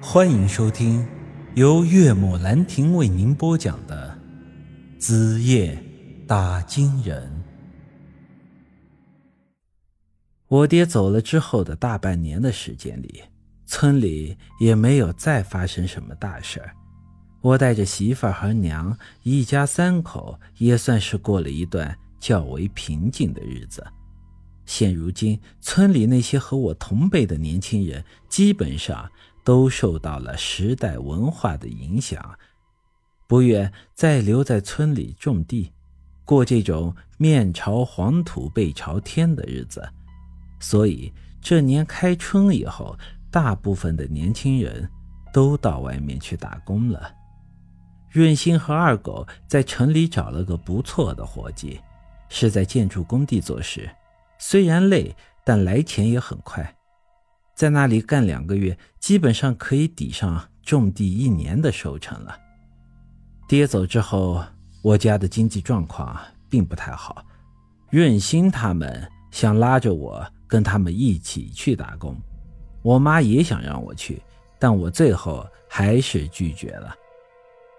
欢迎收听由岳母兰亭为您播讲的《子夜打金人》。我爹走了之后的大半年的时间里，村里也没有再发生什么大事儿。我带着媳妇儿和娘，一家三口也算是过了一段较为平静的日子。现如今，村里那些和我同辈的年轻人，基本上都受到了时代文化的影响，不愿再留在村里种地，过这种面朝黄土背朝天的日子。所以这年开春以后，大部分的年轻人都到外面去打工了。润心和二狗在城里找了个不错的活计，是在建筑工地做事。虽然累，但来钱也很快。在那里干两个月，基本上可以抵上种地一年的收成了。爹走之后，我家的经济状况并不太好。润心他们想拉着我跟他们一起去打工，我妈也想让我去，但我最后还是拒绝了。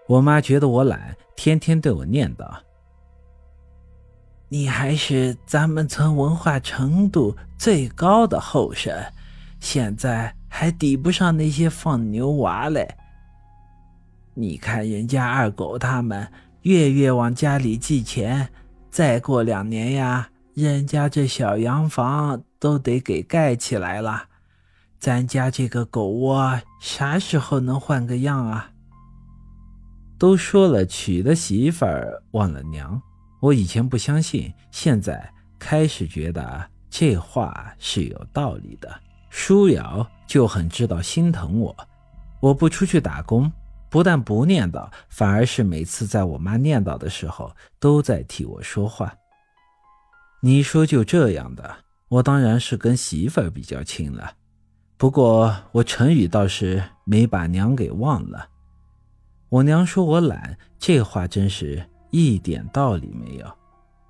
我妈觉得我懒，天天对我念叨。你还是咱们村文化程度最高的后生，现在还抵不上那些放牛娃嘞。你看人家二狗他们月月往家里寄钱，再过两年呀，人家这小洋房都得给盖起来了，咱家这个狗窝啥时候能换个样啊？都说了，娶了媳妇儿忘了娘。我以前不相信，现在开始觉得这话是有道理的。舒瑶就很知道心疼我，我不出去打工，不但不念叨，反而是每次在我妈念叨的时候，都在替我说话。你说就这样的，我当然是跟媳妇儿比较亲了。不过我陈宇倒是没把娘给忘了。我娘说我懒，这话真是。一点道理没有，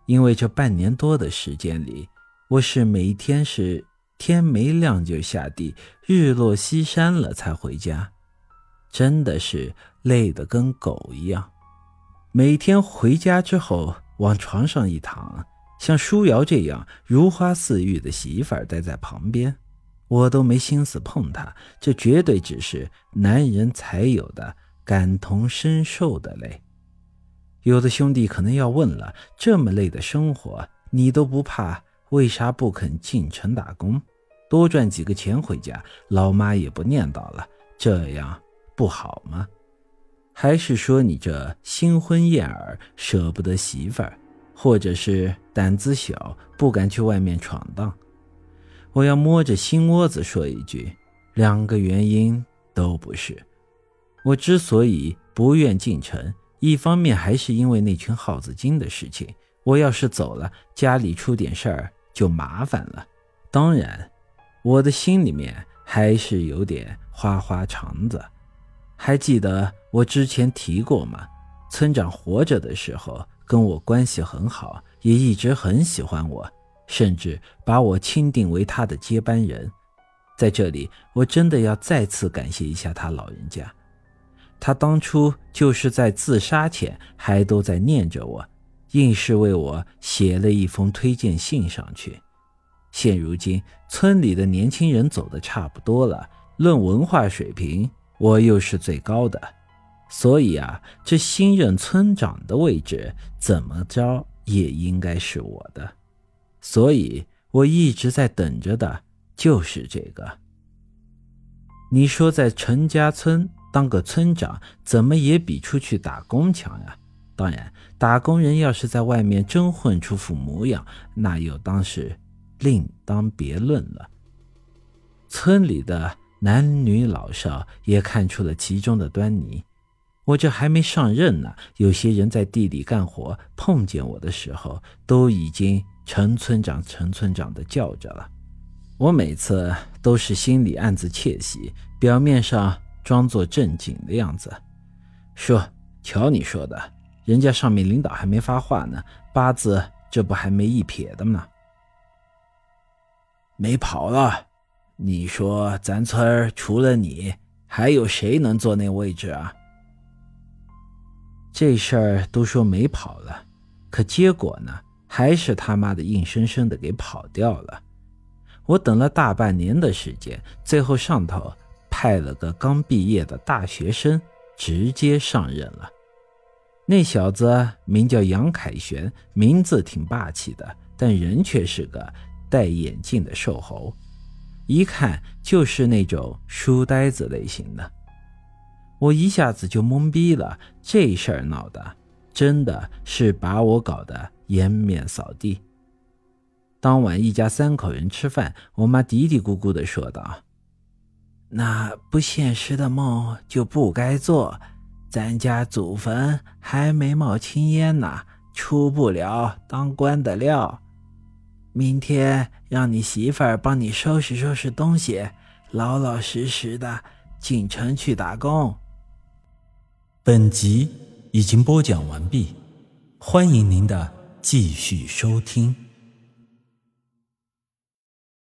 因为这半年多的时间里，我是每一天是天没亮就下地，日落西山了才回家，真的是累得跟狗一样。每天回家之后往床上一躺，像舒瑶这样如花似玉的媳妇儿待在旁边，我都没心思碰她。这绝对只是男人才有的感同身受的累。有的兄弟可能要问了：这么累的生活，你都不怕？为啥不肯进城打工，多赚几个钱回家？老妈也不念叨了，这样不好吗？还是说你这新婚燕尔，舍不得媳妇儿，或者是胆子小，不敢去外面闯荡？我要摸着心窝子说一句：两个原因都不是。我之所以不愿进城。一方面还是因为那群耗子精的事情，我要是走了，家里出点事儿就麻烦了。当然，我的心里面还是有点花花肠子。还记得我之前提过吗？村长活着的时候跟我关系很好，也一直很喜欢我，甚至把我钦定为他的接班人。在这里，我真的要再次感谢一下他老人家。他当初就是在自杀前还都在念着我，硬是为我写了一封推荐信上去。现如今村里的年轻人走的差不多了，论文化水平，我又是最高的，所以啊，这新任村长的位置怎么着也应该是我的，所以我一直在等着的就是这个。你说在陈家村？当个村长怎么也比出去打工强呀？当然，打工人要是在外面真混出副模样，那又当是另当别论了。村里的男女老少也看出了其中的端倪。我这还没上任呢，有些人在地里干活，碰见我的时候，都已经陈村长、陈村长的叫着了。我每次都是心里暗自窃喜，表面上。装作正经的样子，说：“瞧你说的，人家上面领导还没发话呢，八字这不还没一撇的吗？没跑了。你说咱村除了你，还有谁能坐那位置啊？这事儿都说没跑了，可结果呢，还是他妈的硬生生的给跑掉了。我等了大半年的时间，最后上头派了个刚毕业的大学生直接上任了。那小子名叫杨凯旋，名字挺霸气的，但人却是个戴眼镜的瘦猴，一看就是那种书呆子类型的。我一下子就懵逼了，这事儿闹的真的是把我搞得颜面扫地。当晚一家三口人吃饭，我妈嘀嘀咕咕地说道：“那不现实的梦就不该做，咱家祖坟还没冒青烟呢，出不了当官的料。明天让你媳妇儿帮你收拾收拾东西，老老实实的进城去打工。”本集已经播讲完毕，欢迎您的继续收听。